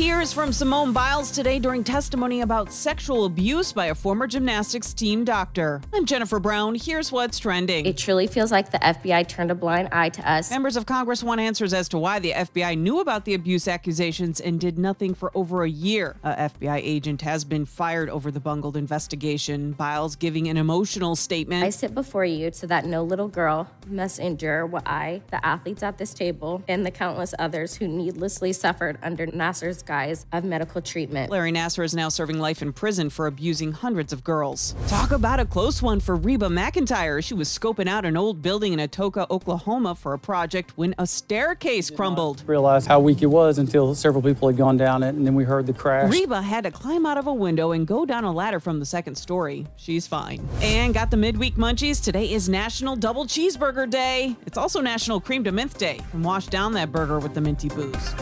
Tears from Simone Biles today during testimony about sexual abuse by a former gymnastics team doctor. I'm Jennifer Brown. Here's what's trending. It truly feels like the FBI turned a blind eye to us. Members of Congress want answers as to why the FBI knew about the abuse accusations and did nothing for over a year. A FBI agent has been fired over the bungled investigation. Biles giving an emotional statement. I sit before you so that no little girl must endure what I, the athletes at this table, and the countless others who needlessly suffered under Nassar's guise of medical treatment. Larry Nassar is now serving life in prison for abusing hundreds of girls. Talk about a close one for Reba McEntire. She was scoping out an old building in Atoka, Oklahoma for a project when a staircase crumbled. Realized how weak it was until several people had gone down it, and then we heard the crash. Reba had to climb out of a window and go down a ladder from the second story. She's fine. And got the midweek munchies. Today is National Double Cheeseburger Day. It's also National Crème de Menthe Day. And wash down that burger with the minty booze.